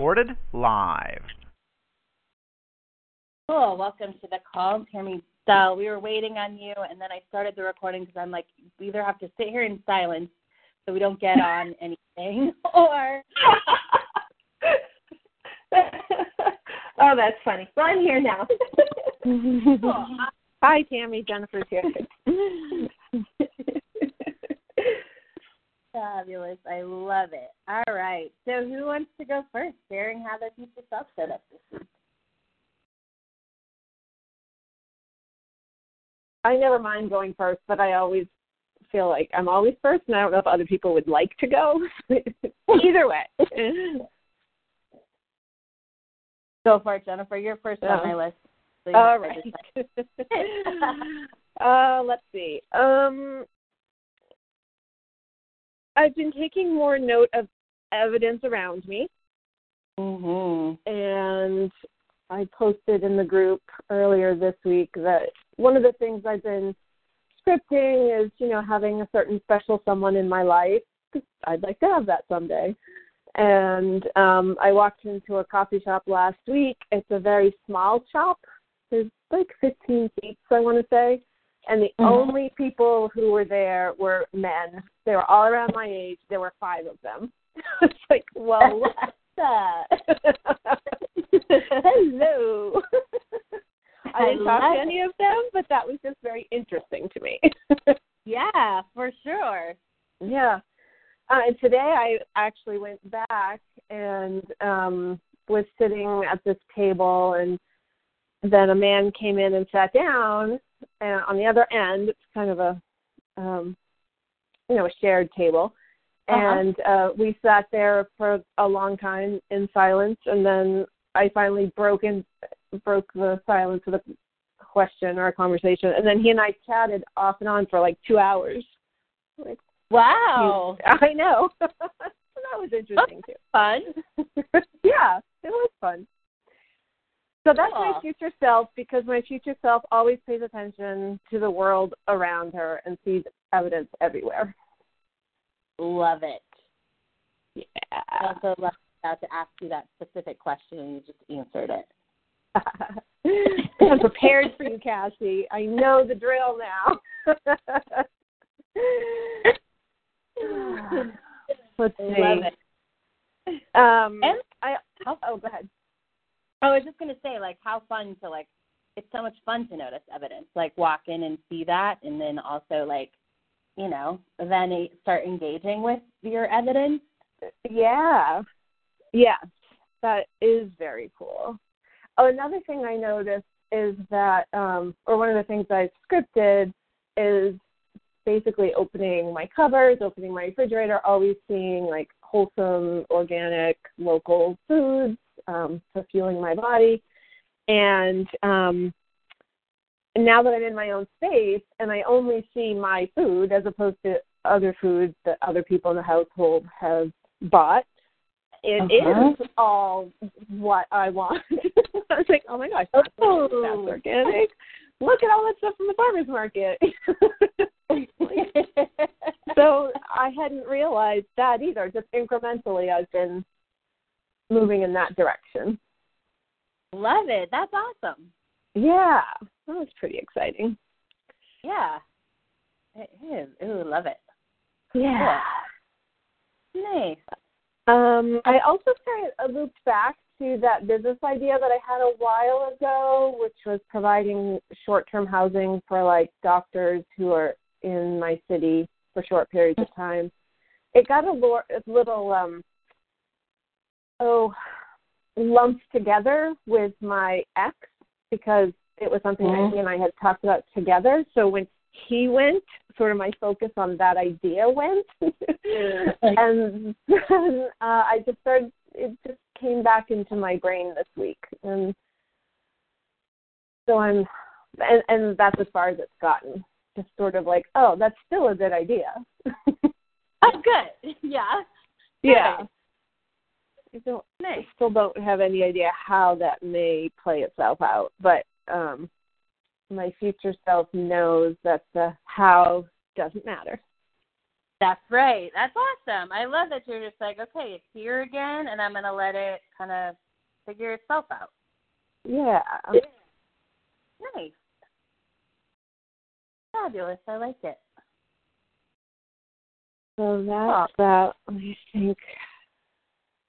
Recorded live. Cool. Welcome to the call, Tammy so we were waiting on you, and then I started the recording because I'm like, we either have to sit here in silence so we don't get on anything, or. oh, that's funny. Well, I'm here now. cool. Hi, Tammy. Jennifer's here. Fabulous. I love it. All right. So, who wants to go first, sharing how their future self showed up this week? I never mind going first, but I always feel like I'm always first, and I don't know if other people would like to go. Either way. Go for it, Jennifer. You're first on my list. So All right. uh, let's see. Um, I've been taking more note of evidence around me. Mm-hmm. And I posted in the group earlier this week that one of the things I've been scripting is, you know, having a certain special someone in my life. I'd like to have that someday. And um I walked into a coffee shop last week. It's a very small shop. There's like 15 seats, I want to say. And the mm-hmm. only people who were there were men. They were all around my age. There were five of them. it's like, well, what's that? Hello. I didn't talk to any of them, but that was just very interesting to me. yeah, for sure. Yeah. Uh, and today I actually went back and um was sitting at this table and then a man came in and sat down and on the other end it's kind of a um you know a shared table uh-huh. and uh we sat there for a long time in silence and then I finally broke in broke the silence with a question or a conversation, and then he and I chatted off and on for like two hours. Like, wow! I know. that was interesting too. Fun. yeah, it was fun. So that's my future self because my future self always pays attention to the world around her and sees evidence everywhere. Love it. Yeah. I also love about to ask you that specific question and you just answered it. I'm prepared for you, Cassie. I know the drill now. Let's see. Love it. Um, and I oh, oh, go ahead. I was just gonna say, like, how fun to like. It's so much fun to notice evidence, like walk in and see that, and then also like, you know, then start engaging with your evidence. Yeah, yeah, that is very cool. Oh, another thing I noticed is that, um, or one of the things I scripted is basically opening my cupboards, opening my refrigerator, always seeing like wholesome, organic, local foods um, for fueling my body. And um, now that I'm in my own space and I only see my food as opposed to other foods that other people in the household have bought, it uh-huh. is all what I want. I was like, oh my gosh, that's, oh. that's organic. Look at all that stuff from the farmers market. so I hadn't realized that either. Just incrementally, I've been moving in that direction. Love it. That's awesome. Yeah, that was pretty exciting. Yeah, it is. Ooh, love it. Yeah. Cool. Nice. Um, I also kind of looped back to that business idea that I had a while ago, which was providing short-term housing for like doctors who are in my city for short periods of time. It got a, lo- a little um, oh lumped together with my ex because it was something mm-hmm. that he and I had talked about together. So when he went, sort of my focus on that idea went, and then uh, I just started. It just came back into my brain this week, and so I'm, and, and that's as far as it's gotten. Just sort of like, oh, that's still a good idea. oh, good. Yeah. Yeah. I don't. I still don't have any idea how that may play itself out, but um my future self knows that the how doesn't matter. That's right. That's awesome. I love that you're just like, okay, it's here again, and I'm gonna let it kind of figure itself out. Yeah. Nice. Fabulous. I like it. So that's that. Let me think.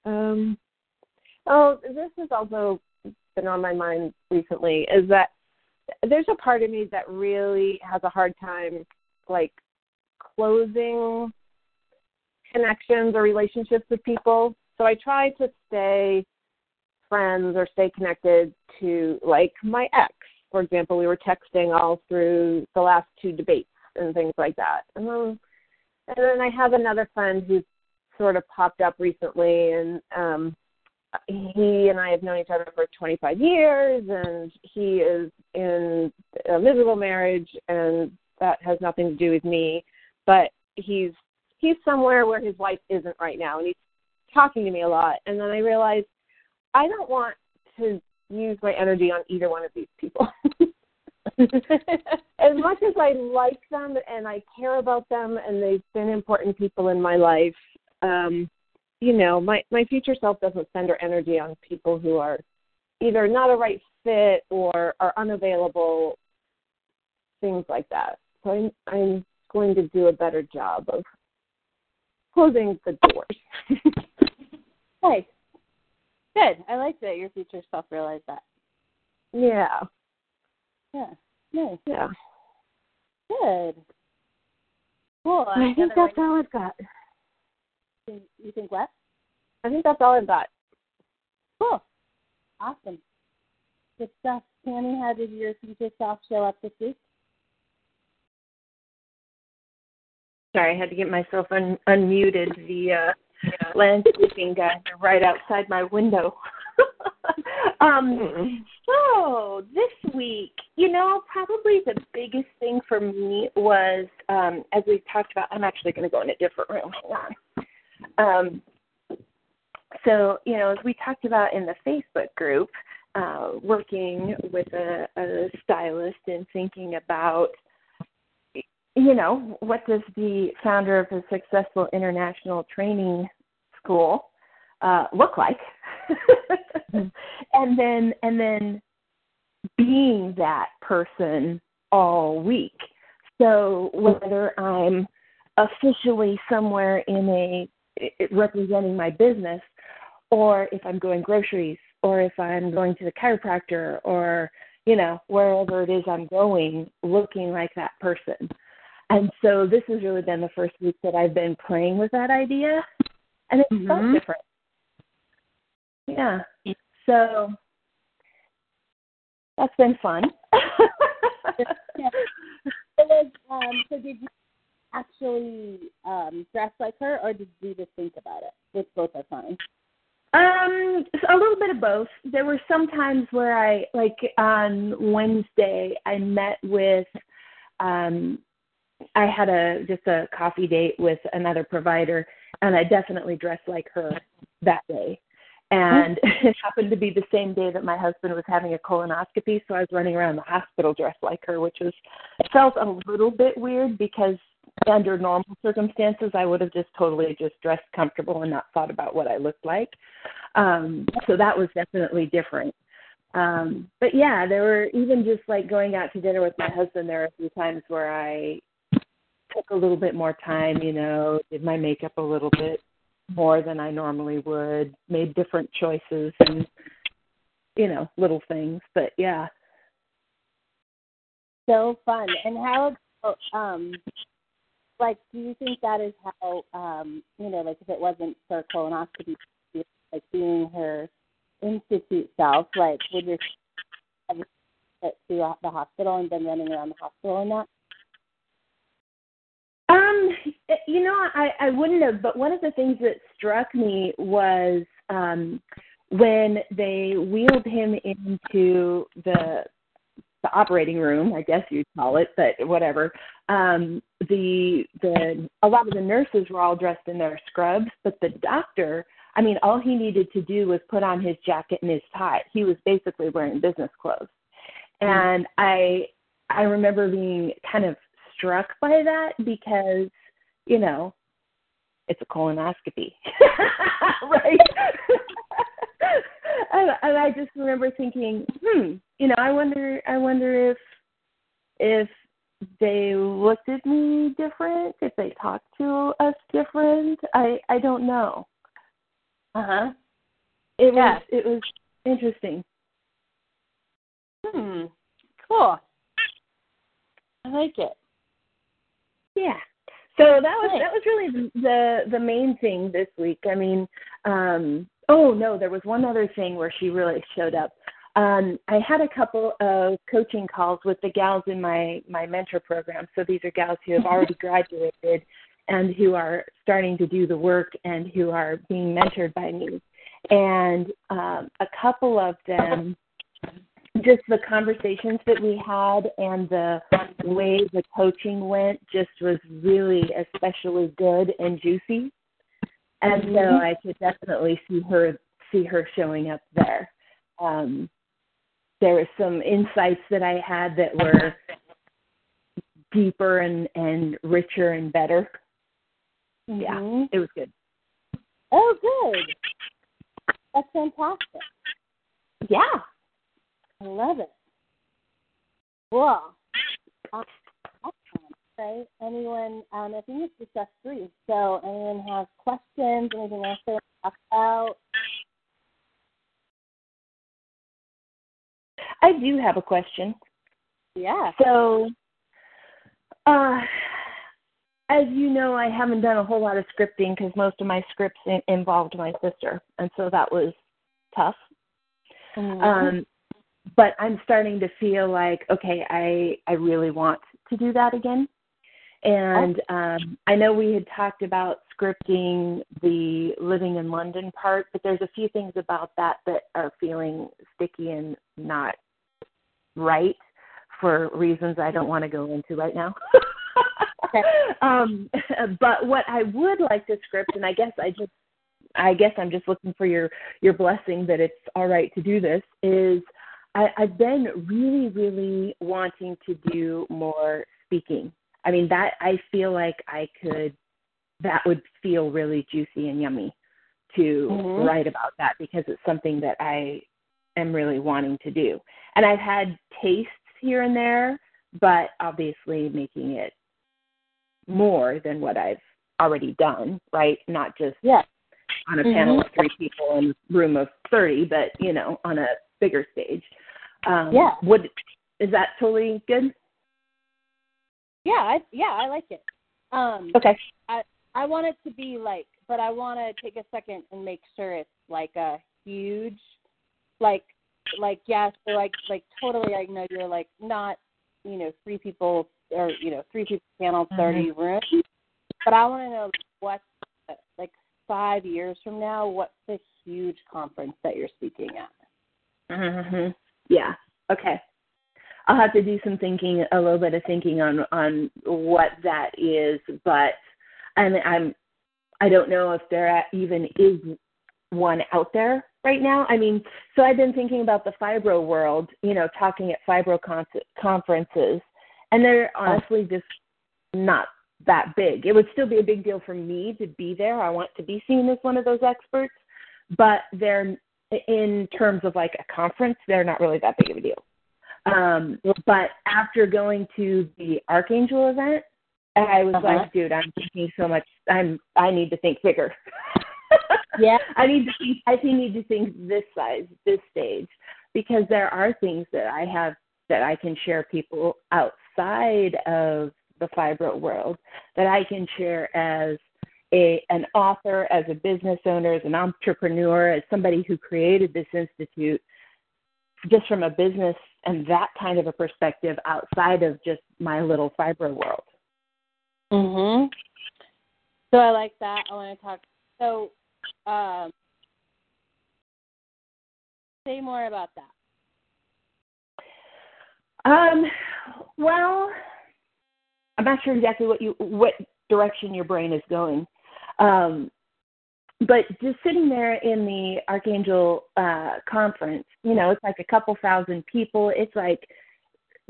Um, oh, this has also been on my mind recently. Is that there's a part of me that really has a hard time, like closing connections or relationships with people. So I try to stay friends or stay connected to like my ex. For example, we were texting all through the last two debates and things like that. And then and then I have another friend who's sort of popped up recently and um he and I have known each other for 25 years and he is in a miserable marriage and that has nothing to do with me but he's he's somewhere where his wife isn't right now and he's talking to me a lot and then I realized I don't want to use my energy on either one of these people. as much as I like them and I care about them and they've been important people in my life, um, you know, my my future self doesn't spend her energy on people who are either not a right fit or are unavailable, things like that. So I'm I'm going to do a better job of closing the doors. nice. Good. I like that your future self realized that. Yeah. Yeah. Nice. Yeah. Good. Cool. I think that's all I've got. You think what? I think that's all I've got. Cool. Awesome. Good stuff. Tammy, how did your future self show up this week? Sorry, I had to get myself un- unmuted. The uh, landscaping guys are right outside my window. um, so this week, you know, probably the biggest thing for me was, um, as we've talked about, I'm actually going to go in a different room. Hang on. Um, so, you know, as we talked about in the Facebook group, uh, working with a, a stylist and thinking about, you know, what does the founder of a successful international training school uh, look like? and then and then being that person all week. So whether I'm officially somewhere in a representing my business or if I'm going groceries or if I'm going to the chiropractor or you know wherever it is I'm going looking like that person. And so this has really been the first week that I've been playing with that idea and it's mm-hmm. so different. Yeah. So that's been fun. yeah. Um, so did you actually um, dress like her, or did you just think about it? Which both are fine. Um, a little bit of both. There were some times where I, like on Wednesday, I met with, um, I had a just a coffee date with another provider, and I definitely dressed like her that day. And it happened to be the same day that my husband was having a colonoscopy, so I was running around the hospital dressed like her, which was felt a little bit weird because under normal circumstances I would have just totally just dressed comfortable and not thought about what I looked like. Um, so that was definitely different. Um, but yeah, there were even just like going out to dinner with my husband, there were a few times where I took a little bit more time, you know, did my makeup a little bit more than I normally would, made different choices and you know, little things. But yeah. So fun. And how um like do you think that is how um, you know, like if it wasn't for colonoscopy like being her institute self, like would your to the hospital and been running around the hospital and that? Um, you know, I I wouldn't have. But one of the things that struck me was um, when they wheeled him into the the operating room, I guess you'd call it, but whatever. Um, the the a lot of the nurses were all dressed in their scrubs, but the doctor, I mean, all he needed to do was put on his jacket and his tie. He was basically wearing business clothes, mm-hmm. and I I remember being kind of struck by that because you know it's a colonoscopy, right? and, and I just remember thinking, hmm, you know, I wonder, I wonder if if they looked at me different, if they talked to us different. I I don't know. Uh huh. It yeah. was it was interesting. Hmm. Cool. I like it. Yeah. So that was that was really the the main thing this week. I mean, um oh no, there was one other thing where she really showed up. Um, I had a couple of coaching calls with the gals in my my mentor program. So these are gals who have already graduated and who are starting to do the work and who are being mentored by me. And um, a couple of them just the conversations that we had and the way the coaching went just was really especially good and juicy. And mm-hmm. so I could definitely see her see her showing up there. Um, there were some insights that I had that were deeper and and richer and better. Mm-hmm. Yeah, it was good. Oh, good. That's fantastic. Yeah, I love it. Well, Okay. Anyone? Um, I think it's just us three. So, anyone have questions? Anything else they want to talk about? I do have a question. Yeah. So, uh, as you know, I haven't done a whole lot of scripting because most of my scripts in- involved my sister, and so that was tough. Mm-hmm. Um, but I'm starting to feel like okay, I I really want to do that again. And um, I know we had talked about scripting the living in London part, but there's a few things about that that are feeling sticky and not right for reasons I don't want to go into right now. okay. um, but what I would like to script, and I guess I just, I guess I'm just looking for your your blessing that it's all right to do this. Is I, I've been really, really wanting to do more speaking I mean, that I feel like I could, that would feel really juicy and yummy to mm-hmm. write about that because it's something that I am really wanting to do. And I've had tastes here and there, but obviously making it more than what I've already done, right? Not just yeah. on a mm-hmm. panel of three people in a room of 30, but, you know, on a bigger stage. Um, yeah. Would, is that totally good? Yeah, I yeah, I like it. Um Okay. I I want it to be like but I want to take a second and make sure it's like a huge like like yeah, so like like totally I know you're like not, you know, three people or you know, three people panel 30 mm-hmm. rooms. But I want to know what like 5 years from now, what's the huge conference that you're speaking at? Mhm. Yeah. Okay. I'll have to do some thinking, a little bit of thinking on on what that is, but and I'm I don't know if there even is one out there right now. I mean, so I've been thinking about the fibro world, you know, talking at fibro con- conferences, and they're oh. honestly just not that big. It would still be a big deal for me to be there. I want to be seen as one of those experts, but they're in terms of like a conference, they're not really that big of a deal. Um, but after going to the Archangel event, I was uh-huh. like, dude, I'm thinking so much. I'm I need to think bigger. yeah, I need to think. I think need to think this size, this stage, because there are things that I have that I can share people outside of the fibro world that I can share as a an author, as a business owner, as an entrepreneur, as somebody who created this institute, just from a business and that kind of a perspective outside of just my little fibro world. Mhm. So I like that. I want to talk. So, um, say more about that. Um, well, I'm not sure exactly what you what direction your brain is going. Um, but just sitting there in the Archangel uh, conference, you know, it's like a couple thousand people. It's like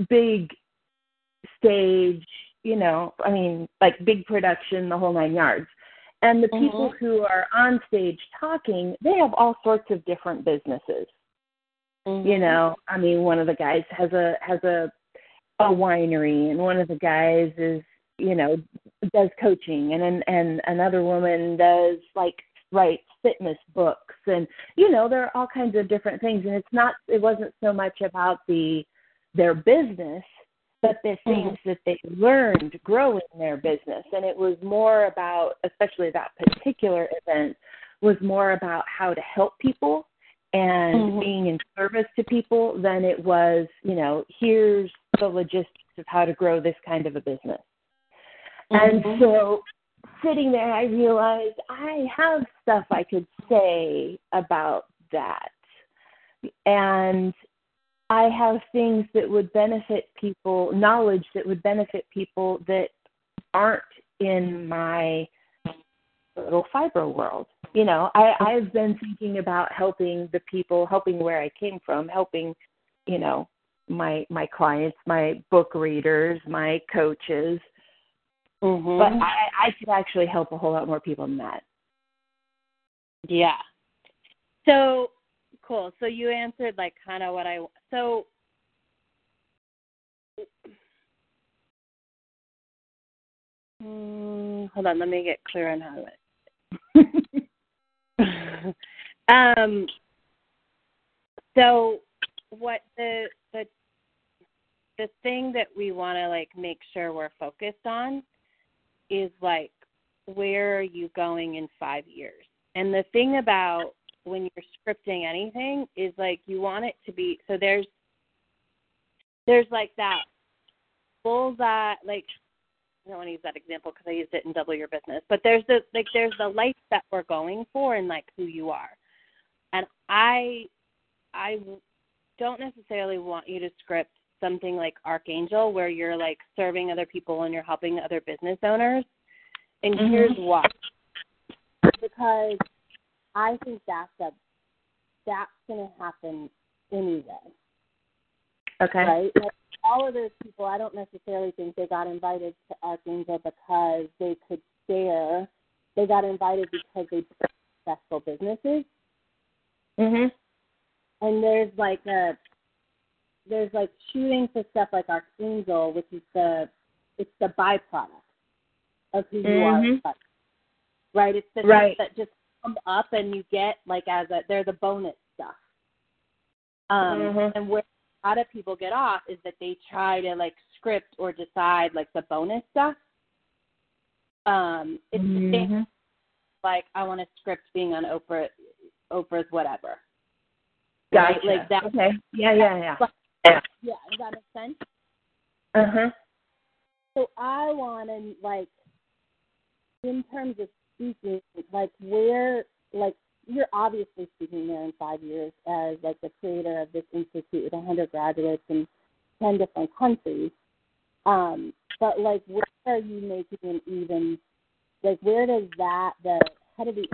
big stage, you know, I mean, like big production, the whole nine yards. And the Mm-hmm. people who are on stage talking, they have all sorts of different businesses. Mm-hmm. You know, I mean, one of the guys has a has a a winery, and one of the guys is, you know, does coaching, and and, and another woman does like writes fitness books, and you know, there are all kinds of different things. And it's not, it wasn't so much about the their business, but the things that they learned growing their business, and it was more about, especially that particular event, was more about how to help people and Mhm. being in service to people than it was, you know, here's the logistics of how to grow this kind of a business. And Mhm. so sitting there, I realized I have stuff I could say about that. And I have things that would benefit people, knowledge that would benefit people that aren't in my little fibro world. You know, I, I've been thinking about helping the people, helping where I came from, helping, you know, my my clients, my book readers, my coaches. Mhm. But I, I could actually help a whole lot more people than that. Yeah. So cool. So you answered like kind of what I so Mm, hold on, let me get clear on how it. um so what the the the thing that we want to like make sure we're focused on is like where are you going in 5 years? And the thing about when you're scripting anything is like you want it to be so there's there's like that bullseye like I don't want to use that example because I used it in Double Your Business, but there's the like there's the life that we're going for and like who you are, and I I don't necessarily want you to script something like Archangel where you're like serving other people and you're helping other business owners, and Mhm. here's why because I think that's a that's going to happen anyway Okay. right? Like, all of those people, I don't necessarily think they got invited to Archangel because they could share. They got invited because they built successful businesses. Mhm. And there's like a, there's like shooting for stuff like our Archangel, which is the, it's the byproduct of who you Mhm. are, right? It's the Right. that just come up and you get like as a, they're the bonus stuff. Um, Mhm. and where a lot of people get off is that they try to like script or decide like the bonus stuff. Um, it's Mhm. like I want to script being on Oprah, Oprah's whatever. Right? Like that. Okay. Yeah, yeah, yeah. Yeah, does that make sense? Uh huh. So I want to like, in terms of speaking, like where, like you're obviously speaking there in five years as like the creator of this institute with 100 graduates in 10 different countries. Um, but like, where are you making an even, like, where does that the head of the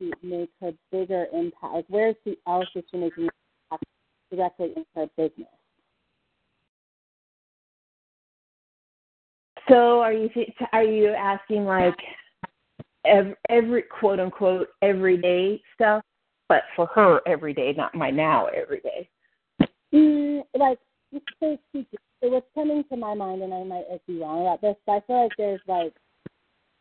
institute make her bigger impact? Like, where she else is she making an impact directly in her business? So are you are you asking like every, every quote unquote everyday stuff, but for her every day, not my now every day? Mm, like so speaking, so what's coming to my mind, and I might be wrong about this, but I feel like there's like,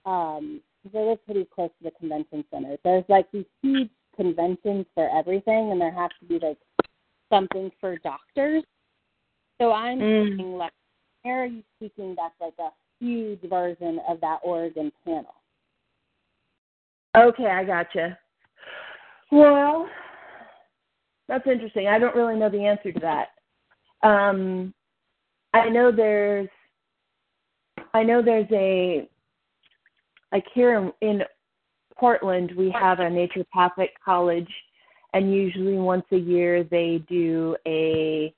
um, I live pretty close to the convention center. There's like these huge conventions for everything, and there has to be like something for doctors. So I'm Mm. thinking like, are you speaking? That's like a huge version of that Oregon panel. Okay, I gotcha. Well, that's interesting. I don't really know the answer to that. Um, I know there's, I know there's a like here in, in Portland, we have a naturopathic college, and usually once a year they do a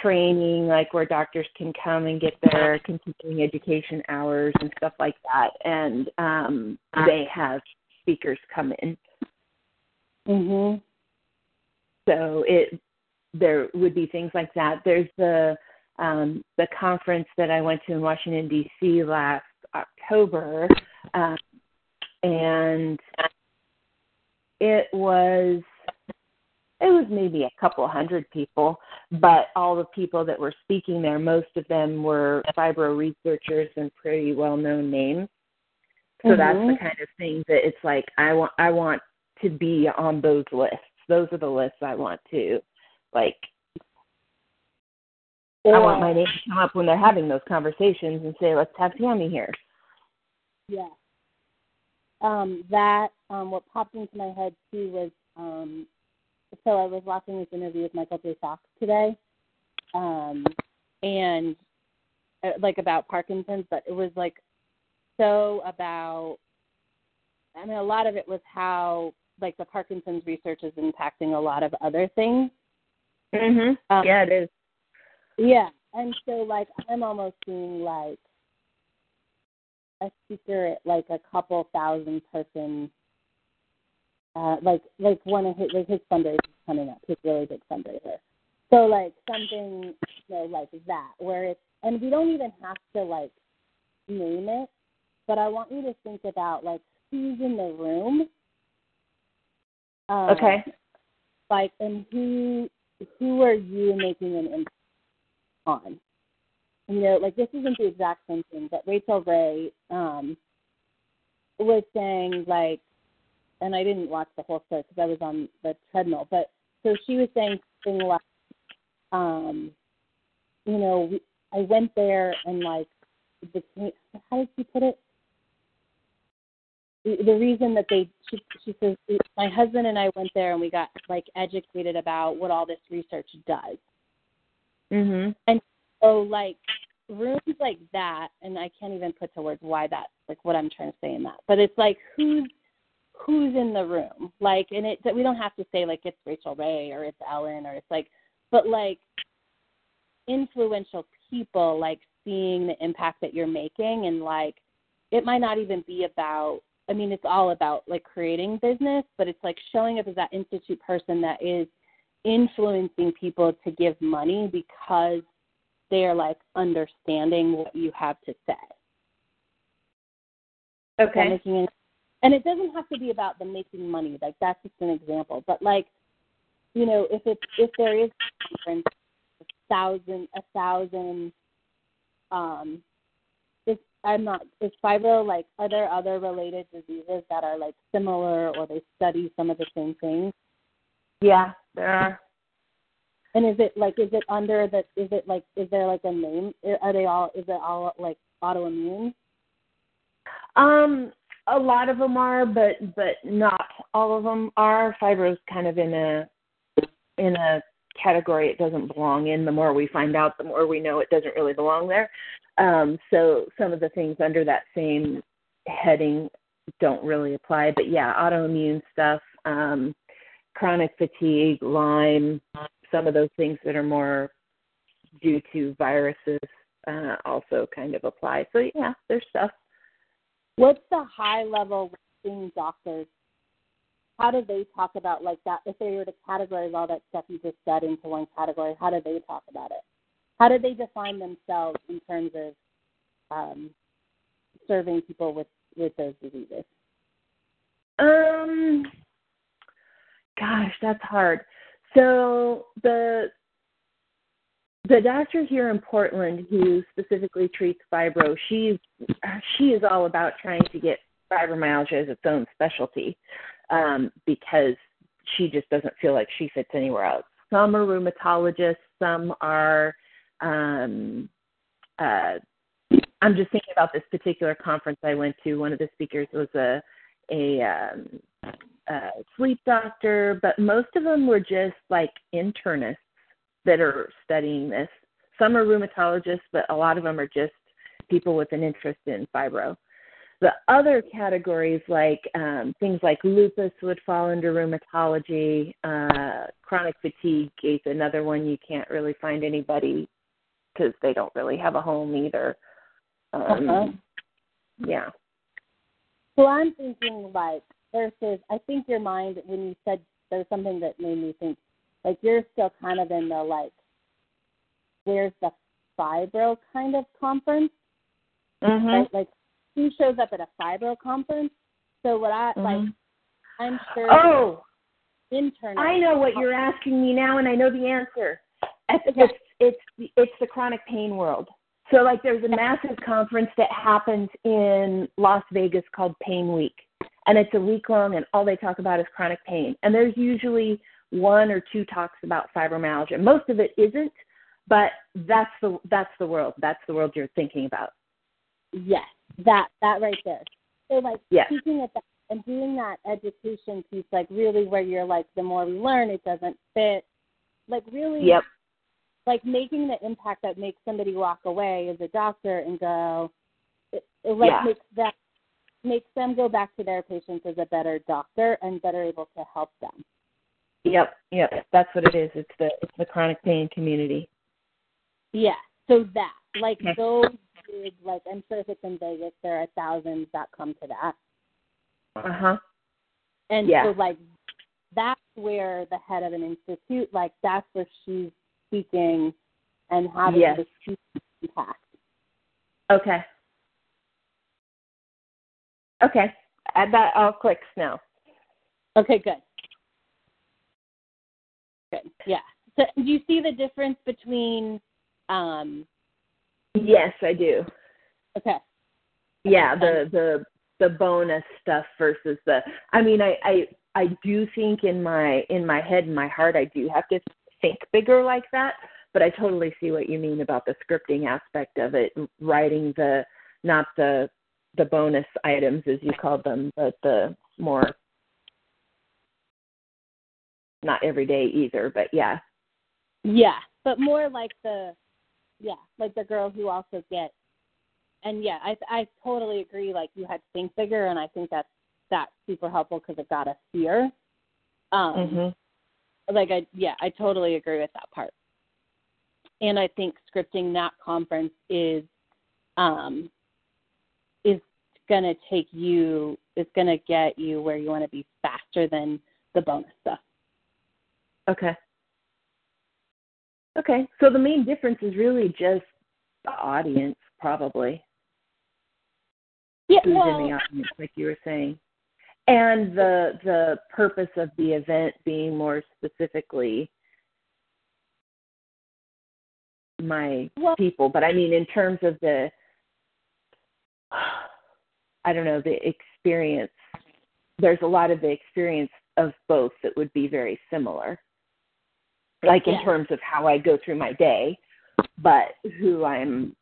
training like where doctors can come and get their continuing education hours and stuff like that. And um they have speakers come in. Mhm. so it there would be things like that. There's the um the conference that i went to in washington dc last october um and it was it was maybe a couple hundred people, but all the people that were speaking there, most of them were fibro researchers and pretty well known names. So mm-hmm. that's the kind of thing that it's like I want I want to be on those lists. Those are the lists I want to like or, I want my name to come up when they're having those conversations and say, Let's have Tammy here. Yeah. Um, that um what popped into my head too was um so I was watching this interview with Michael J. Fox today, um, and uh, like about Parkinson's, but it was like so about. I mean, a lot of it was how like the Parkinson's research is impacting a lot of other things. Mhm. Um, yeah, it is. Yeah, and so like I'm almost seeing like a speaker at like a couple thousand person uh, like like one of his like his fundraiser coming up, his really big fundraiser. So like something you know like that, where it's and we don't even have to like name it, but I want you to think about like who's in the room. Um, okay. Like and who who are you making an impact on? You know, like this isn't the exact same thing, but Rachael Ray um, was saying like and I didn't watch the whole show because I was on the treadmill. But so she was saying something like, um, you know, we, I went there and like the how did she put it? The, the reason that they she, she says my husband and I went there and we got like educated about what all this research does. Mhm. And so like rooms like that and I can't even put to words why that like what I'm trying to say in that. But it's like who's who's in the room. Like, and it we don't have to say like it's Rachael Ray or it's Ellen or it's like, but like influential people like seeing the impact that you're making and like it might not even be about I mean it's all about like creating business, but it's like showing up as that institute person that is influencing people to give money because they're like understanding what you have to say. Okay. Making and it doesn't have to be about them making money like that's just an example. But like you know if it's if there is a thousand a thousand um if i'm not is fibro like are there other related diseases that are like similar or they study some of the same things? Yeah there are. And is it like is it under the is it like is there like a name? Are they all is it all like autoimmune? Um a lot of them are, but but not all of them are. Fibro's kind of in a in a category it doesn't belong in. The more we find out, the more we know it doesn't really belong there. Um, so some of the things under that same heading don't really apply. But yeah, autoimmune stuff, um, chronic fatigue, Lyme, some of those things that are more due to viruses uh, also kind of apply. So yeah, there's stuff. What's the high level working doctors? How do they talk about like that? If they were to categorize all that stuff you just said into one category, how do they talk about it? How do they define themselves in terms of um, serving people with with those diseases? Um, gosh, that's hard. So the the doctor here in Portland who specifically treats fibro, she's she is all about trying to get fibromyalgia as its own specialty um, because she just doesn't feel like she fits anywhere else. Some are rheumatologists, some are. Um, uh, I'm just thinking about this particular conference I went to. One of the speakers was a a, um, a sleep doctor, but most of them were just like internists that are studying this. Some are rheumatologists, but a lot of them are just people with an interest in fibro. The other categories, like um, things like lupus, would fall under rheumatology. Uh, chronic fatigue is another one you can't really find anybody because they don't really have a home either. Um, Uh-huh. Yeah. So I'm thinking like versus I think your mind when you said there's something that made me think like you're still kind of in the like where's the fibro kind of conference, Mm-hmm. right? Like who shows up at a fibro conference? So what I like Mhm. I'm sure Oh, intern I know what you're asking me now, and I know the answer. It's Okay. it's it's the, it's the chronic pain world. So like, there's a massive conference that happens in Las Vegas called Pain Week, and it's a week long, and all they talk about is chronic pain. And there's usually one or two talks about fibromyalgia. Most of it isn't, but that's the that's the world. That's the world you're thinking about. Yes, that that right there. So like Yes. speaking at that and doing that education piece, like really where you're like the more we learn, it doesn't fit. Like really, Yep. like making the impact that makes somebody walk away as a doctor and go, it, it like Yeah. makes that makes them go back to their patients as a better doctor and better able to help them. Yep. Yep. That's what it is. It's the it's the chronic pain community. Yeah. So that like those big like I'm sure if it's in Vegas there are thousands that come to that. Uh huh. And Yeah. so like that's where the head of an institute, like that's where she's speaking and having Yes. this huge impact. Okay. Okay. That all clicks now. Okay, good. Good. Yeah. So do you see the difference between um Yes, I do. okay. Yeah, the the the bonus stuff versus the I mean I I I do think in my in my head and my heart I do have to think bigger like that, but I totally see what you mean about the scripting aspect of it, writing the not the the bonus items as you called them, but the more not every day either, but yeah. Yeah. But more like the yeah, like the girl who also gets and yeah, I I totally agree like you had to think bigger and I think that's that's super helpful because it got us here. Um Mhm. like I yeah, I totally agree with that part. And I think scripting that conference is um is gonna take you is gonna get you where you want to be faster than the bonus stuff. Okay. Okay. So the main difference is really just the audience, probably. Yeah, Who's in the audience, like you were saying. And the the purpose of the event being more specifically my Well- people. But I mean in terms of the I don't know, the experience there's a lot of the experience of both that would be very similar. Like in Yeah. terms of how I go through my day, but who I'm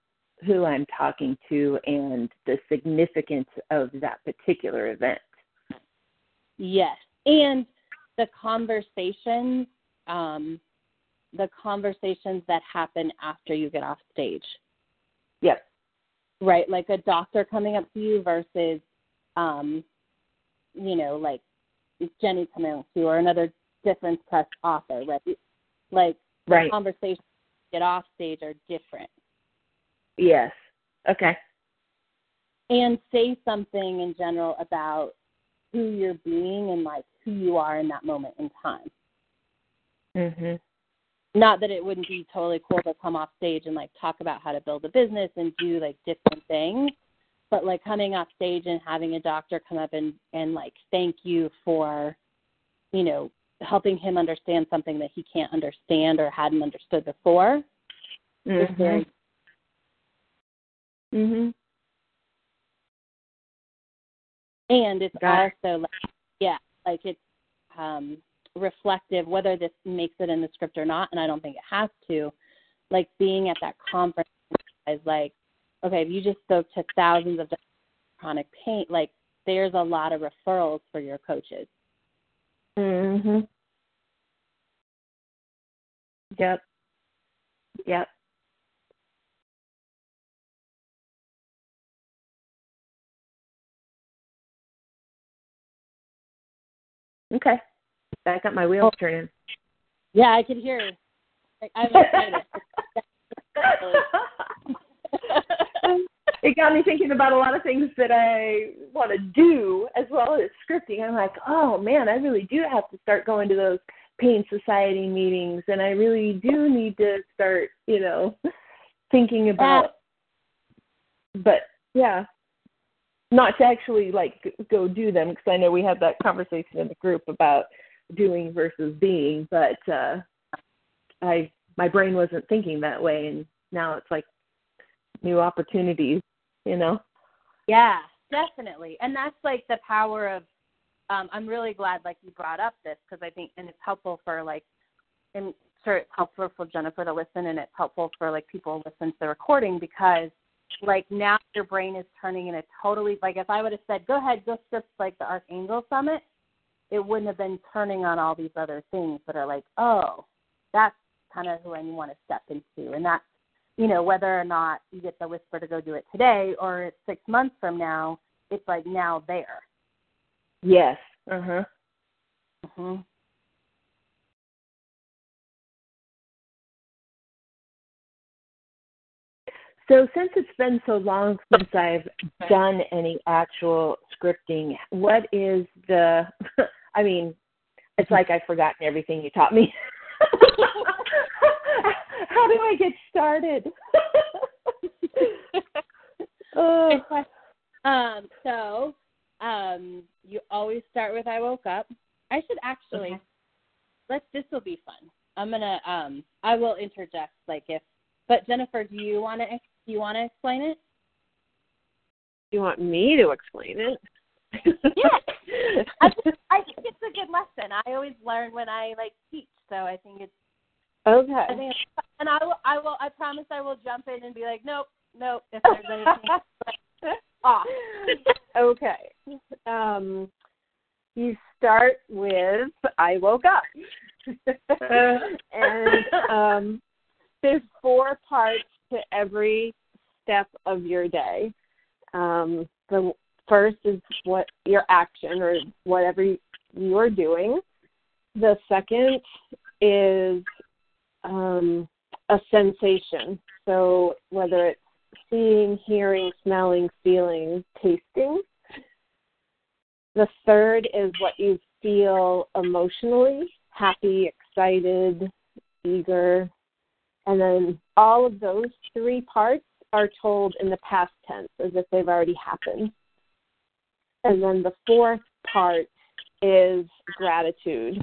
who I'm talking to and the significance of that particular event. Yes, and the conversations, um, the conversations that happen after you get off stage, Yep. right? Like a doctor coming up to you versus, um, you know, like Jenny coming up to you or another difference press author, right? Like the Right. conversations get off stage are different. Yes. Okay. and say something in general about who you're being and like who you are in that moment in time. Mhm. Not that it wouldn't be totally cool to come off stage and like talk about how to build a business and do like different things, but like coming off stage and having a doctor come up and and like thank you for, you know, helping him understand something that he can't understand or hadn't understood before is very Mhm. Mhm. and it's Got it. also like yeah like it's um reflective whether this makes it in the script or not and i don't think it has to like being at that conference is like okay if you just spoke to thousands of chronic pain like there's a lot of referrals for your coaches Mhm. Yep. Yep. Okay. Back up my wheels oh. turning. Yeah, I can hear. I'm excited. it got me thinking about a lot of things that I want to do as well as scripting. I'm like, oh man, I really do have to start going to those pain society meetings, and I really do need to start, you know, thinking about. But yeah, not to actually like go do them because I know we had that conversation in the group about doing versus being, but uh I my brain wasn't thinking that way, and now it's like new opportunities, you know. Yeah, definitely, and that's like the power of. Um, I'm really glad like you brought up this because I think and it's helpful for like, and sure it's helpful for Jennifer to listen and it's helpful for like people to listen to the recording because like now your brain is turning in a totally like if I would have said go ahead go script like the Archangel Summit, it wouldn't have been turning on all these other things that are like oh that's kind of who I want to step into and that's you know whether or not you get the whisper to go do it today or it's six months from now it's like now there. Yes. Uh huh. hmm So since it's been so long since I've done any actual scripting, what is the I mean, it's like I've forgotten everything you taught me. How do I get started? oh. Um, so um you always start with I woke up. I should actually Okay. let's this will be fun. I'm gonna um I will interject like if but Jennifer, do you wanna do you wanna explain it? You want me to explain it? Yeah. I think, I think it's a good lesson. I always learn when I like teach, so I think it's okay. I think it's, and I will I will I promise I will jump in and be like, Nope, nope, if there's anything off. okay. Um, you start with I woke up. and um, there's four parts to every step of your day. Um, the first is what your action or whatever you're doing. The second is um, a sensation. So whether it's seeing, hearing, smelling, feeling, tasting. The third is what you feel emotionally happy, excited, eager. And then all of those three parts are told in the past tense as if they've already happened. And then the fourth part is gratitude,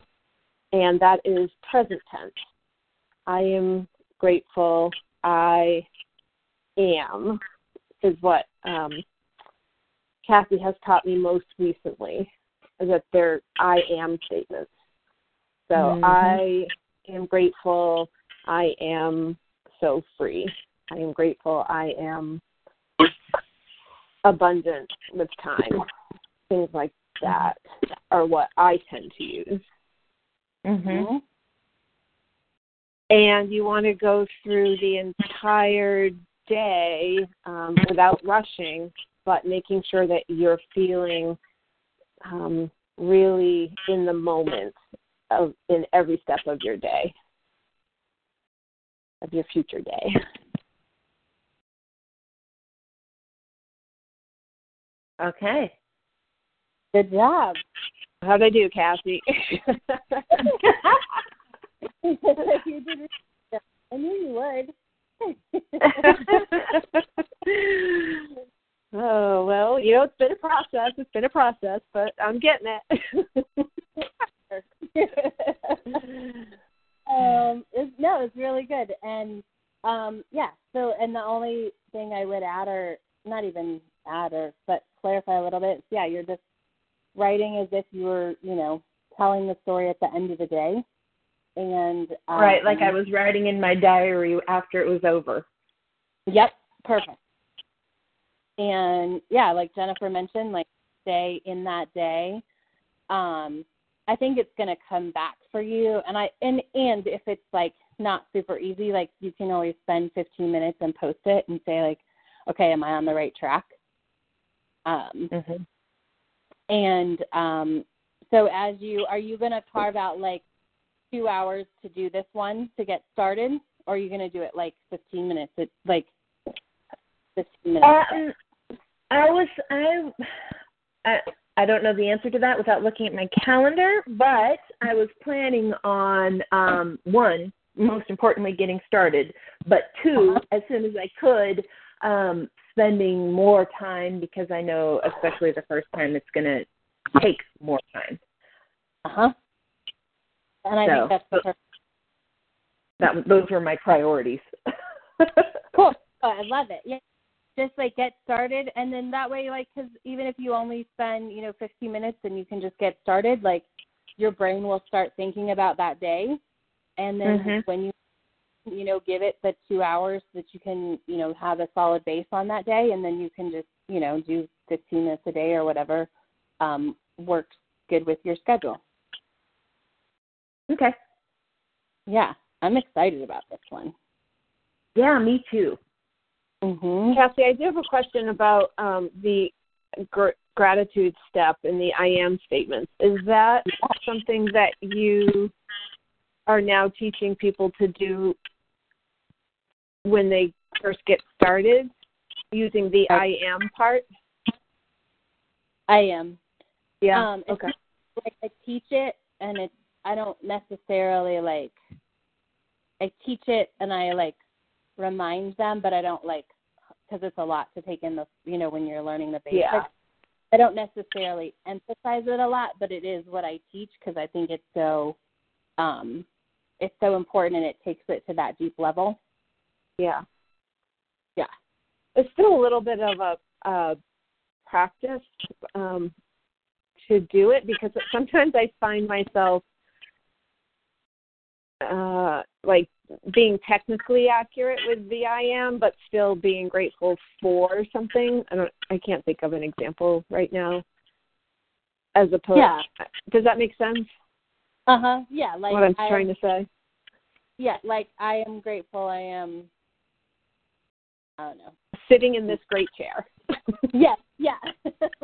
and that is present tense. I am grateful. I am is what um, Kathy has taught me most recently, is that they're I am statements. So Mhm. I am grateful. I am so free. I am grateful. I am abundant with time. Things like that are what I tend to use. mhm. and you want to go through the entire day um, without rushing, but making sure that you're feeling um, really in the moment of in every step of your day, of your future day. Okay. Good job. How'd I do, Cassie? you did I knew you would. oh well, you know it's been a process. It's been a process, but I'm getting it. um it's, no it's really good and um yeah so and the only thing i would add or not even add or but clarify a little bit is, yeah you're just writing as if you were you know telling the story at the end of the day and um, right, like I was writing in my diary after it was over. Yep, perfect. And yeah, like Jennifer mentioned, like stay in that day. Um, I think it's gonna come back for you. And I and and if it's like not super easy, like you can always spend 15 minutes and post it and say like, okay, am I on the right track? Um, Mhm. and um, so as you are you going to carve out like two hours to do this one to get started, or are you going to do it like 15 minutes? It's like 15 minutes. Um, I was I, I I don't know the answer to that without looking at my calendar, but I was planning on um one, most importantly getting started, but 2 Uh-huh. as soon as I could um spending more time because I know especially the first time it's going to take more time. Uh huh. And I So, think that's the perfect. That those were my priorities. Cool. Oh, I love it. Yeah. Just like get started, and then that way, like, because even if you only spend, you know, 15 minutes and you can just get started, like, your brain will start thinking about that day, and then Mhm. when you, you know, give it the two hours that you can, you know, have a solid base on that day, and then you can just, you know, do 15 minutes a day or whatever um, works good with your schedule. okay. Yeah, I'm excited about this one. Yeah, me too. Mhm. Cassie, I do have a question about um, the gr- gratitude step in the I am statements. Is that something that you are now teaching people to do when they first get started using the I am part? I am. Yeah. Um, okay. like I teach it, and it I don't necessarily like. I teach it, and I like remind them, but I don't like because it's a lot to take in the you know when you're learning the basics. Yeah. I don't necessarily emphasize it a lot, but it is what I teach because I think it's so, um, it's so important, and it takes it to that deep level. Yeah. Yeah. It's still a little bit of a uh, practice um, to do it because sometimes I find myself uh, like being technically accurate with the I am, but still being grateful for something. I don't. I can't think of an example right now. As opposed, Yeah. does that make sense? Uh huh. Yeah. Like what I'm I trying to say. Yeah. Like I am grateful. I am. I don't know. Sitting in this great chair. Yes. Yeah.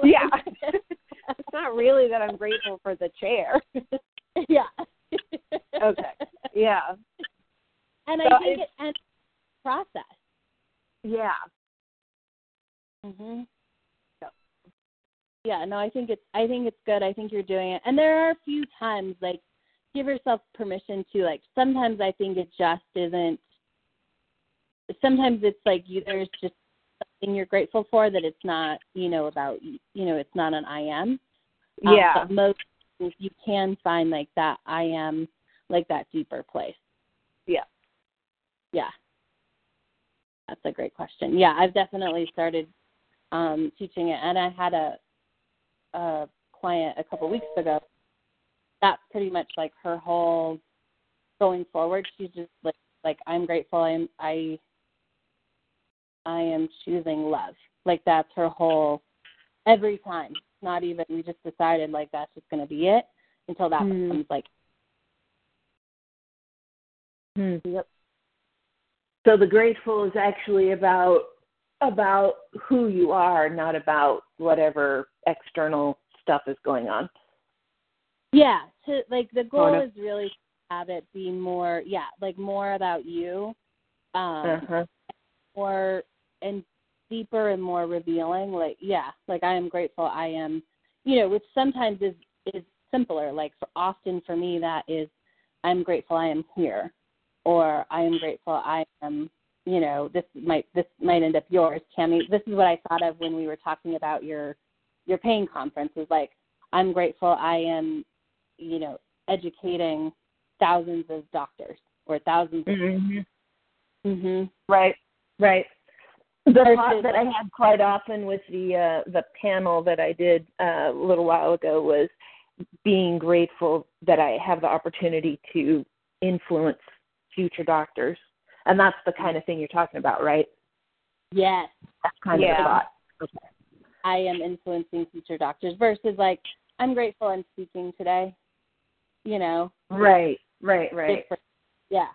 Yeah. it's not really that I'm grateful for the chair. yeah. Okay. Yeah. And So I think it's- it and process. Yeah. Mhm. Yeah, no, I think it's I think it's good. I think you're doing it. And there are a few times like give yourself permission to like sometimes I think it just isn't sometimes it's like you there's just something you're grateful for that it's not, you know, about you know, it's not an I am. Um, Yeah. but most you can find like that I am like that deeper place. Yeah. Yeah. That's a great question. Yeah, I've definitely started um teaching it and I had a a client a couple weeks ago. That's pretty much like her whole going forward. She's just like like I'm grateful I'm I I am choosing love. Like that's her whole every time. Not even we just decided like that's just gonna be it until that Hmm. becomes like Hmm. Yep. So the grateful is actually about about who you are, not about whatever external stuff is going on. Yeah, to like the goal is really to have it be more yeah, like more about you. Um Uh-huh. more and deeper and more revealing like yeah like i am grateful i am you know which sometimes is is simpler like for often for me that is i'm grateful i am here or i am grateful i am you know this might this might end up yours tammy this is what i thought of when we were talking about your your pain conference is like i'm grateful i am you know educating thousands of doctors or 1000s of Mm-hmm. mhm Right. Right. The thought that I had quite often with the uh, the panel that I did uh, a little while ago was being grateful that I have the opportunity to influence future doctors, and that's the kind of thing you're talking about, right? yes That's kind of Yeah. the thought. I am influencing future doctors versus like I'm grateful I'm speaking today. You know, Right. Right. Right. different- yeah.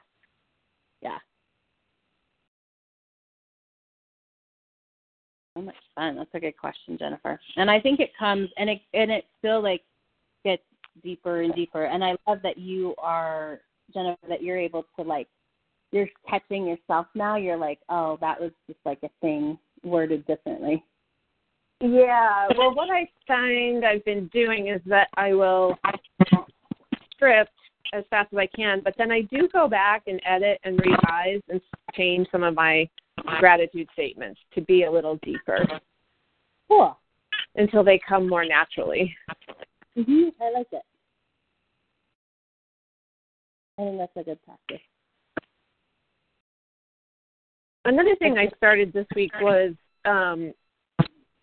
So much fun. That's a good question, Jennifer. And I think it comes and it and it still like gets deeper and deeper. And I love that you are Jennifer that you're able to like you're catching yourself now. You're like, oh, that was just like a thing worded differently. Yeah. Well, what I find I've been doing is that I will script as fast as I can, but then I do go back and edit and revise and change some of my gratitude statements to be a little deeper. Cool. Until they come more naturally. Mhm. I like it. I think that's a good practice. Another thing I started this week was, um,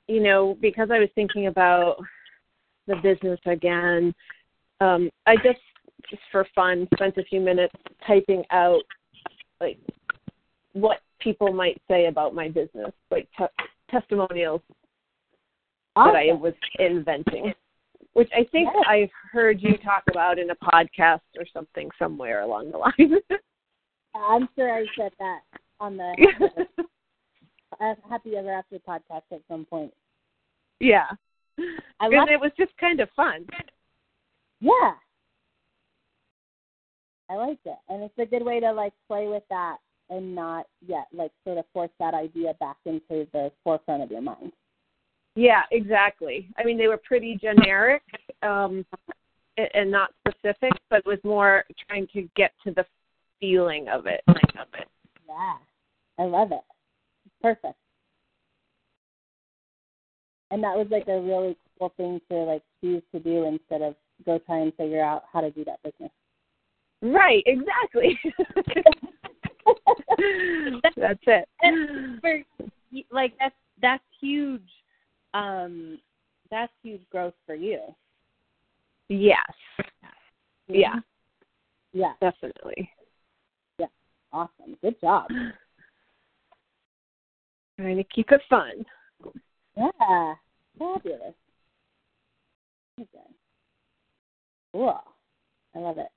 you know, because I was thinking about the business again, um, I just, just for fun, spent a few minutes typing out, like, what people might say about my business, like te- testimonials awesome. that I was inventing, which I think Yeah. I've heard you talk about in a podcast or something somewhere along the line. I'm sure I said that on the uh, Happy Ever After podcast at some point. yeah. I And it was just kind of fun. Yeah. I like it. And it's a good way to like play with that and not yet like sort of force that idea back into the forefront of your mind. Yeah, exactly. I mean, they were pretty generic um, and not specific, but it was more trying to get to the feeling of it. Of it. Yeah. I love it. Perfect. And that was like a really cool thing to like choose to do instead of go try and figure out how to do that business. Right, exactly. That's it. And for like that's that's huge um that's huge growth for you. Yes. Yeah, Yeah. definitely. Yeah. Awesome. Good job. Trying to keep it fun. Yeah. Fabulous. Okay. Cool. I love it.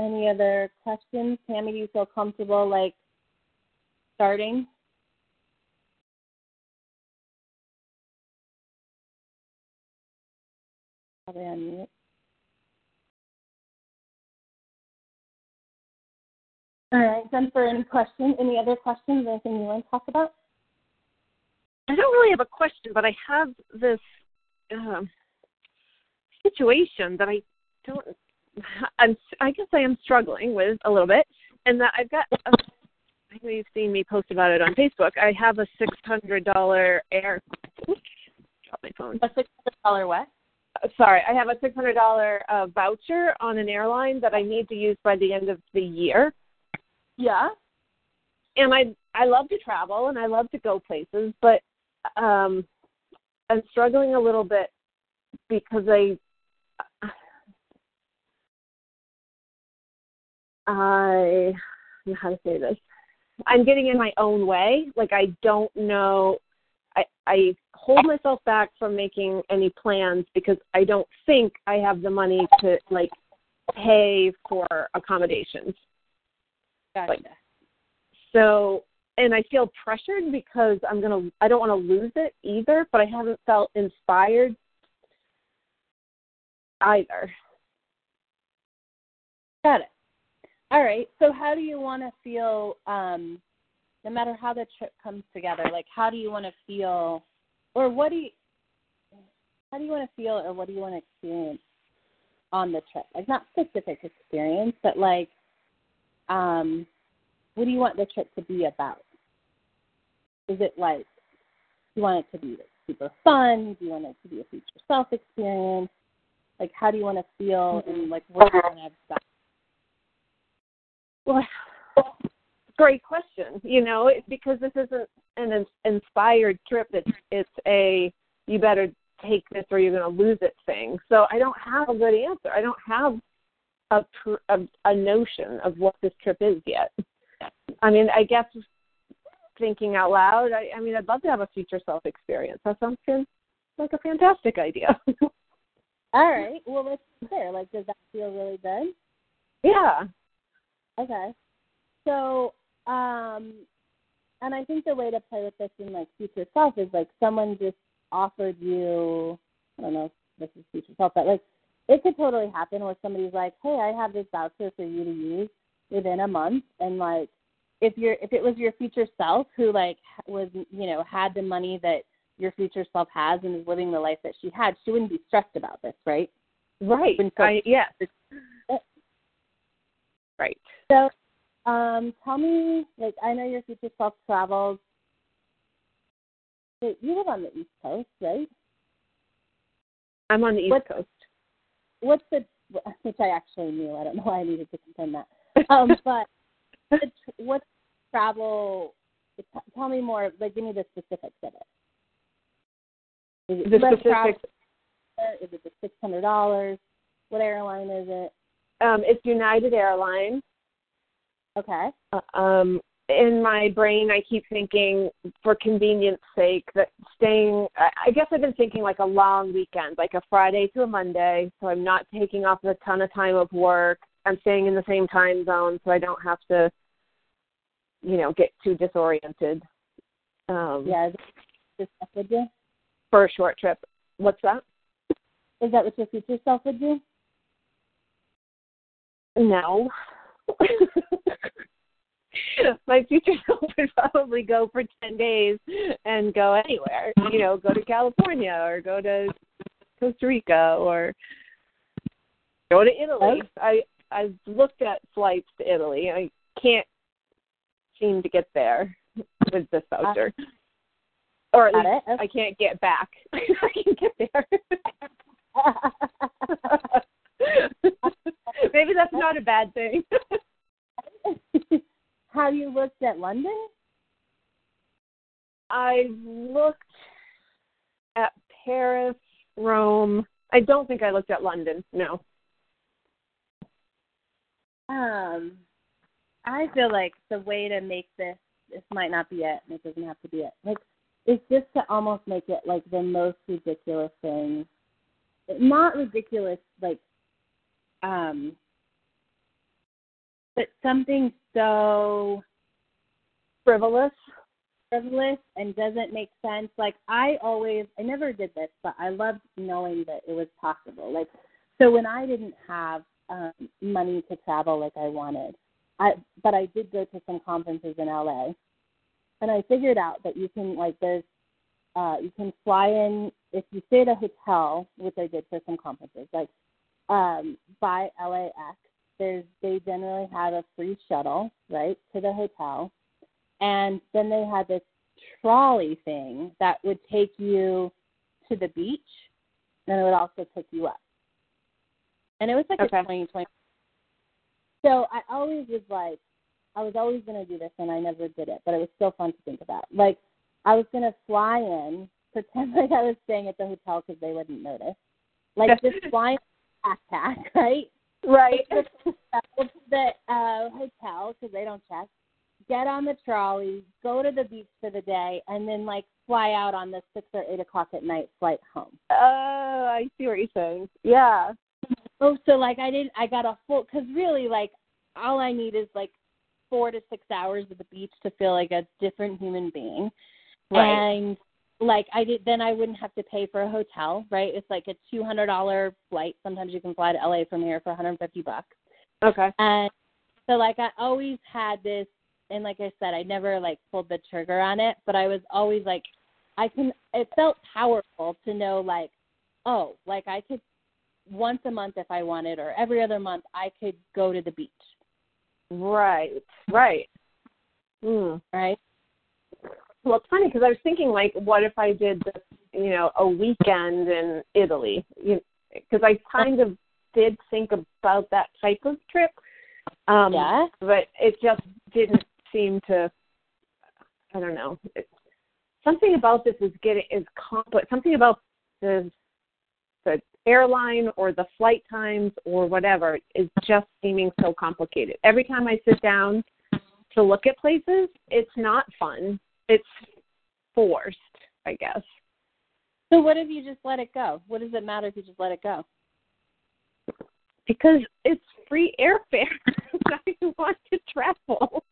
Any other questions? Tammy, do you feel comfortable like starting? Probably on mute. All right, for any questions? Any other questions? Anything you want to talk about? I don't really have a question, but I have this um, situation that I don't. I'm. I guess I am struggling with a little bit, and that I've got. A, I know you've seen me post about it on Facebook. I have a six hundred dollar air. Oops, dropped my phone. A six hundred dollar what? Uh, Sorry, I have a six hundred dollar uh, voucher on an airline that I need to use by the end of the year. Yeah. and I I love to travel and I love to go places, but um I'm struggling a little bit because I I know how to say this. I'm getting in my own way. Like I don't know I I hold myself back from making any plans because I don't think I have the money to like pay for accommodations. Gotcha. Like- So, and I feel pressured because I'm going to, I don't want to lose it either, but I haven't felt inspired either. Got it. All right. So how do you want to feel um no matter how the trip comes together? Like how do you want to feel or what do you how do you want to feel or what do you want to experience on the trip? Like not specific experience, but like um what do you want the trip to be about? Is it like you want it to be like, super fun? Do you want it to be a future self experience? Like how do you want to feel and like what do you want to have Well, great question. You know, it, because this isn't an inspired trip. It's it's a you better take this or you're going to lose it thing. So I don't have a good answer. I don't have a pr- a, a notion of what this trip is yet. I mean, I guess thinking out loud. I, I mean, I'd love to have a future self experience. That sounds good, like a fantastic idea. All right. Well, let's be there. Like, does that feel really good? yeah. Okay. So, um, and I think the way to play with this in like future self is like someone just offered you. I don't know if this is future self, but like it could totally happen where somebody's like, "Hey, I have this voucher for you to use within a month," and like, if you're if it was your future self who like was you know had the money that your future self has and is living the life that she had, she wouldn't be stressed about this, right? Right. I, yes. Right. So, um, tell me, like, I know your future self travels. Wait, you live on the East Coast, right? I'm on the East What's- Coast. What's the which I actually knew. I don't know why I needed to confirm that. Um, but the, what's travel? Tell me more. Like, give me the specifics of it. Is it The specifics. travel? Is it the six hundred dollars? What airline is it? Um, it's United Airlines. Okay. Uh, um, in my brain, I keep thinking, for convenience sake, that staying. I, guess I've been thinking like a long weekend, like a Friday to a Monday, so I'm not taking off a ton of time of work. I'm staying in the same time zone, so I don't have to, you know, get too disoriented. Um, Yeah. Is that what your would do? For a short trip. What's that? Is that what your future self would do? No. My future self would probably go for 10 days and go anywhere. You know, go to California or go to Costa Rica or go to Italy. I I've looked at flights to Italy. I can't seem to get there with this uh, voucher. or at least. I can't get back. I can get there. Maybe that's not a bad thing. Have you looked at London? I've looked at Paris, Rome. I don't think I looked at London. No. Um, I feel like the way to make this this might not be it, and it doesn't have to be it. Like it's just to almost make it like the most ridiculous thing. Not ridiculous, like um, but something so Frivolous. frivolous and doesn't make sense. Like I always, I never did this, but I loved knowing that it was possible. Like so, when I didn't have um, money to travel like I wanted, I but I did go to some conferences in LA, and I figured out that you can like there's uh, you can fly in if you stay at a hotel, which I did for some conferences, like um, by LAX. There's they generally have a free shuttle right to the hotel, and then they had this trolley thing that would take you to the beach, and it would also pick you up. And it was like Okay. a 2020. So I always was like, I was always going to do this, and I never did it, but it was still fun to think about. Like, I was going to fly in, pretend like I was staying at the hotel because they wouldn't notice. Like, just fly in backpack, right? Right. The, uh, the uh, hotel because they don't check. Get on the trolley, go to the beach for the day, and then like fly out on the six or eight o'clock at night flight home. Oh, I see what you're saying. Yeah. Oh, so like I didn't, I got a full because really like all I need is like four to six hours at the beach to feel like a different human being, Right. and like I did, then I wouldn't have to pay for a hotel, right? It's like a two hundred dollar flight. Sometimes you can fly to LA from here for one hundred fifty bucks. Okay. And so like I always had this and like I said, I never like pulled the trigger on it, but I was always like I can it felt powerful to know like, oh, like I could once a month if I wanted or every other month I could go to the beach. Right. Right. Hmm. Right? Well, it's funny because I was thinking, like, what if I did this, you know, a weekend in Italy? Because I kind of did think about that type of trip. Um, yeah. But it just didn't seem to. I don't know. It, something about this is getting is complex. Something about the the airline or the flight times or whatever is just seeming so complicated. Every time I sit down to look at places, it's not fun. It's forced, I guess. So what if you just let it go? What does it matter if you just let it go? Because it's free airfare. I want to travel.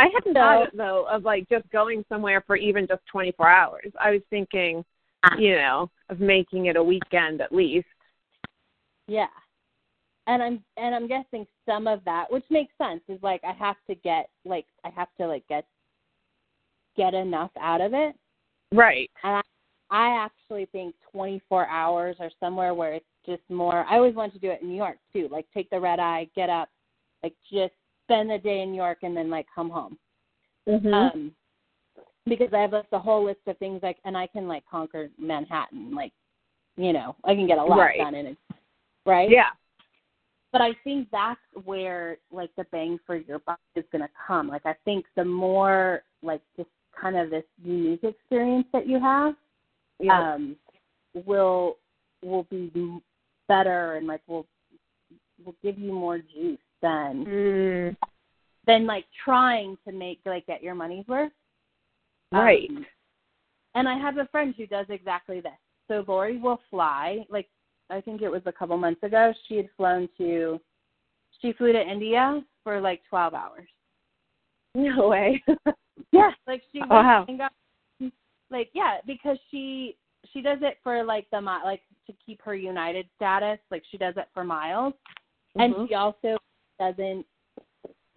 I hadn't thought though of like just going somewhere for even just 24 hours. I was thinking, you know, of making it a weekend at least. Yeah. And I'm and I'm guessing some of that, which makes sense, is like I have to get like I have to like get get enough out of it. Right. And I, I actually think 24 hours or somewhere where it's just more. I always wanted to do it in New York too. Like take the red eye, get up, like just spend the day in New York and then like come home. Mm-hmm. Um, because I have like the whole list of things like, and I can like conquer Manhattan. Like, you know, I can get a lot Right. done in it. Right. yeah. But I think that's where like the bang for your buck is going to come. Like I think the more like just kind of this unique experience that you have Yeah. um will will be better and like will will give you more juice than mm, than like trying to make like get your money's worth. right. Um, and I have a friend who does exactly this. So Lori will fly, like I think it was a couple months ago, she had flown to she flew to India for like twelve hours. no way. Yeah. Like she went Wow. and got like yeah, because she she does it for like the like to keep her United status, like she does it for miles. And Mhm. she also doesn't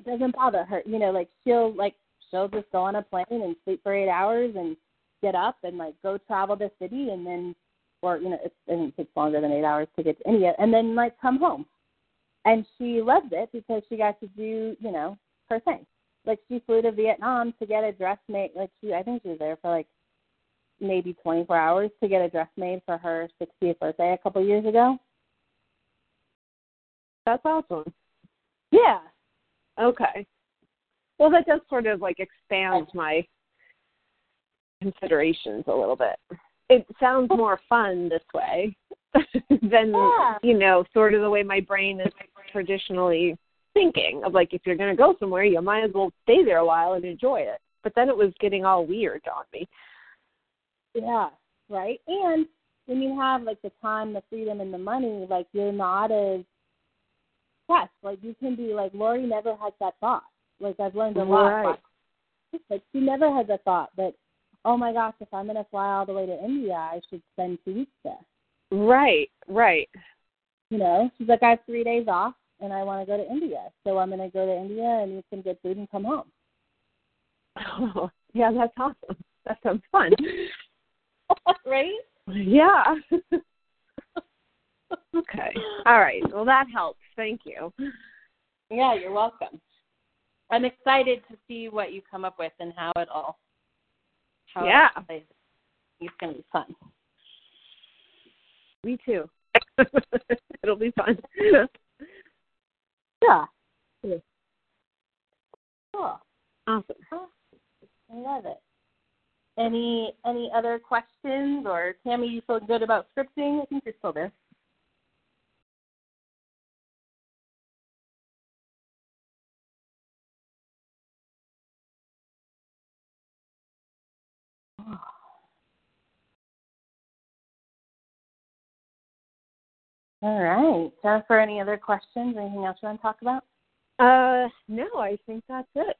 doesn't bother her. You know, like she'll like she'll just go on a plane and sleep for eight hours and get up and like go travel the city and then or you know it doesn't take longer than eight hours to get to India and then like come home. And she loves it because she got to do you know her thing. Like she flew to Vietnam to get a dress made. Like she, I think she was there for like maybe 24 hours to get a dress made for her 60th birthday a couple years ago. That's awesome. Yeah, Okay. Well, that does sort of like expand my considerations a little bit. It sounds more fun this way than Yeah. you know, sort of the way my brain is traditionally thinking of like if you're going to go somewhere, you might as well stay there a while and enjoy it. But then it was getting all weird on me. Yeah, right. And when you have like the time, the freedom, and the money, like you're not as stressed. Like you can be like Lori never had that thought. Like I've learned a lot. Right. Like she never has a thought that, oh my gosh, if I'm gonna fly all the way to India, I should spend two weeks there. Right, right. You know, she's like, I have three days off and I want to go to India, so I'm gonna go to India and eat some good food and come home. Oh, yeah, that's awesome. That sounds fun. right? yeah. okay. All right. Well, that helps. Thank you. Yeah, you're welcome. I'm excited to see what you come up with and how it all. How Yeah. It plays. it's gonna be fun. Me too. It'll be fun. Yeah. Yeah. Cool. Awesome. I love it. Any any other questions or Tammy, you feel good about scripting? I think you're still there. All right. Jennifer, any other questions? Anything else you want to talk about? Uh, no, I think that's it.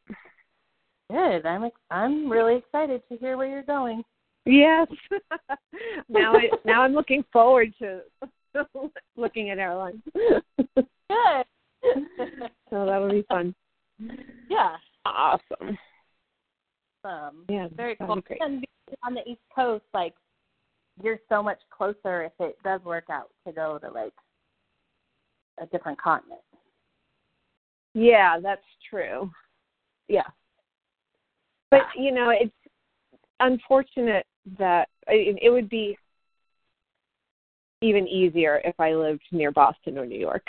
Good. I'm ex- I'm really excited to hear where you're going. Yes. now I now I'm looking forward to looking at airlines. Good. so that'll be fun. yeah. Awesome. Um, Yeah, very cool. great. And on the East Coast, like you're so much closer if it does work out to go to like a different continent. Yeah, that's true. Yeah. But you know, it's unfortunate that it, it would be even easier if I lived near Boston or New York.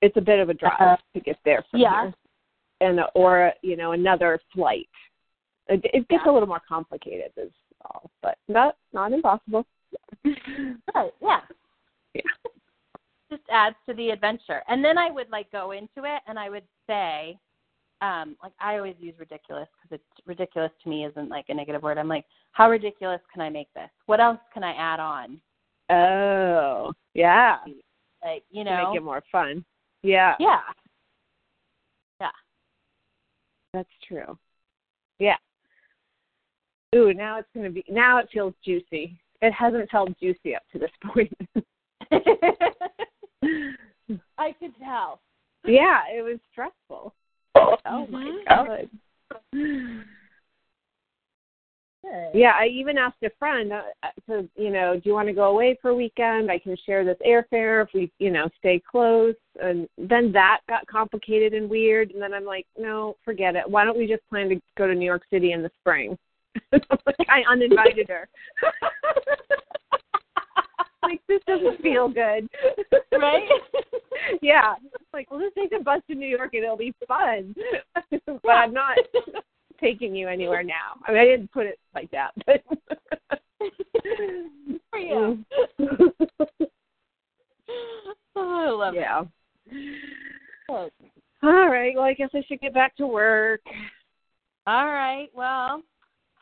It's a bit of a drive Uh, to get there from yeah. here, and or you know another flight. It, it gets Yeah. a little more complicated, is all, but not not impossible. Right. Yeah. Yeah. Just adds to the adventure. And then I would like go into it and I would say, um, like I always use ridiculous because it's ridiculous to me isn't like a negative word. I'm like, how ridiculous can I make this? What else can I add on? Oh, yeah, Like, you to know, make it more fun. Yeah, yeah, Yeah. that's true. Yeah. Ooh, now it's gonna be now it feels juicy. It hasn't felt juicy up to this point. I could tell. yeah, it was stressful. Oh my Mhm. god. Good. Yeah, I even asked a friend uh, to, you know, do you want to go away for a weekend? I can share this airfare if we, you know, stay close. And then that got complicated and weird. And then I'm like, no, forget it. Why don't we just plan to go to New York City in the spring? I uninvited her. like this doesn't feel good, Right? yeah, like we'll just take the bus to New York and it'll be fun. but I'm not taking you anywhere now. I mean, I didn't put it like that, but For you. oh, I love yeah. it. All right. Well, I guess I should get back to work. All right. Well,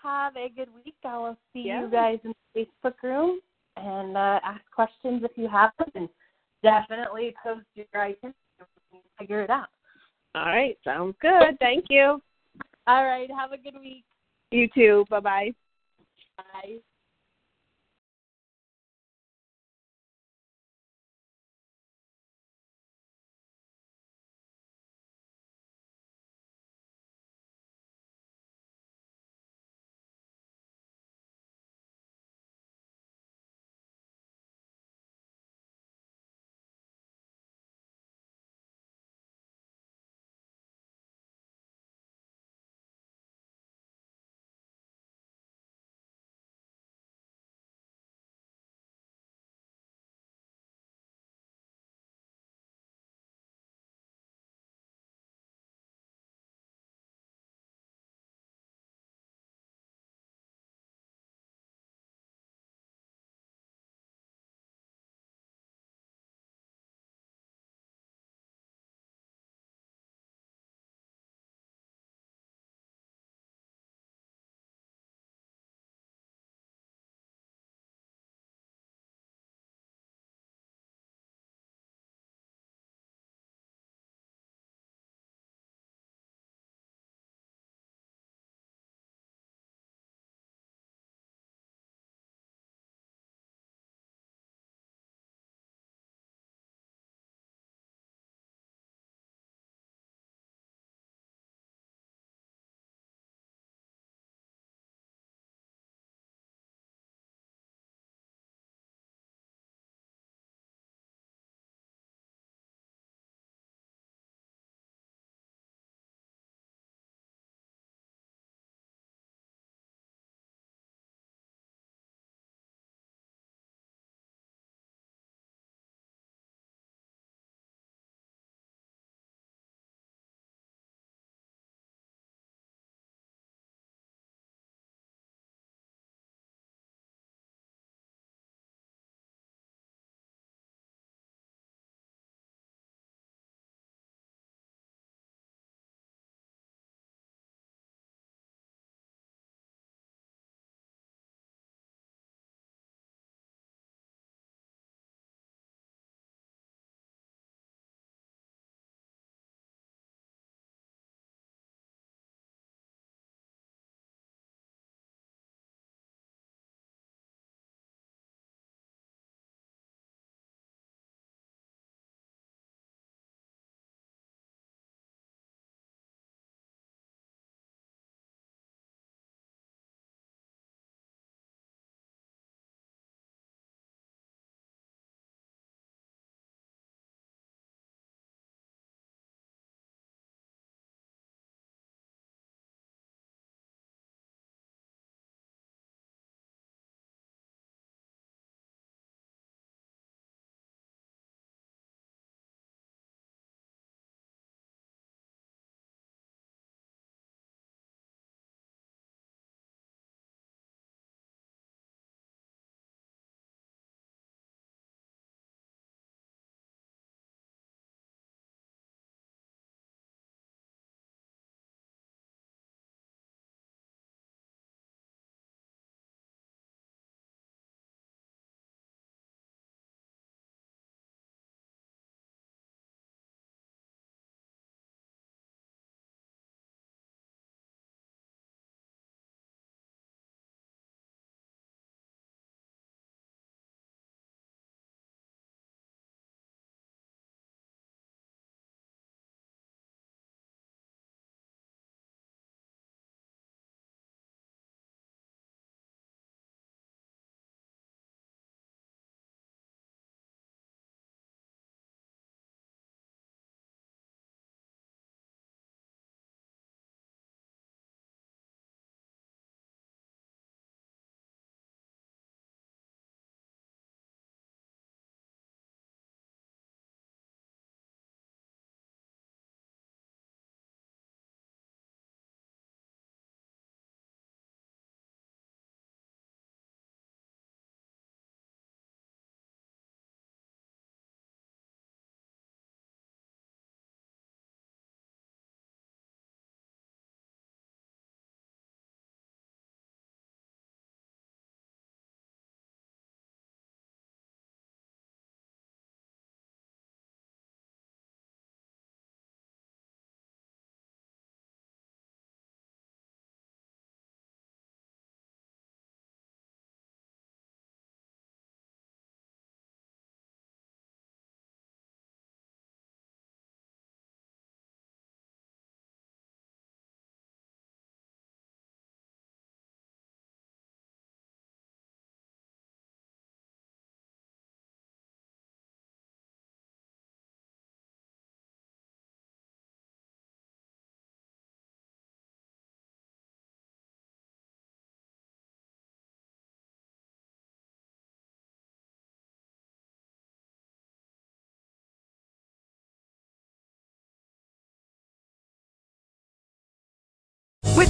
have a good week. I will see Yeah. you guys in the Facebook room and uh, ask questions if you have them, and definitely post your items. and Figure it out. All right. Sounds good. Thank you. All right. Have a good week. You too. Bye bye. Bye.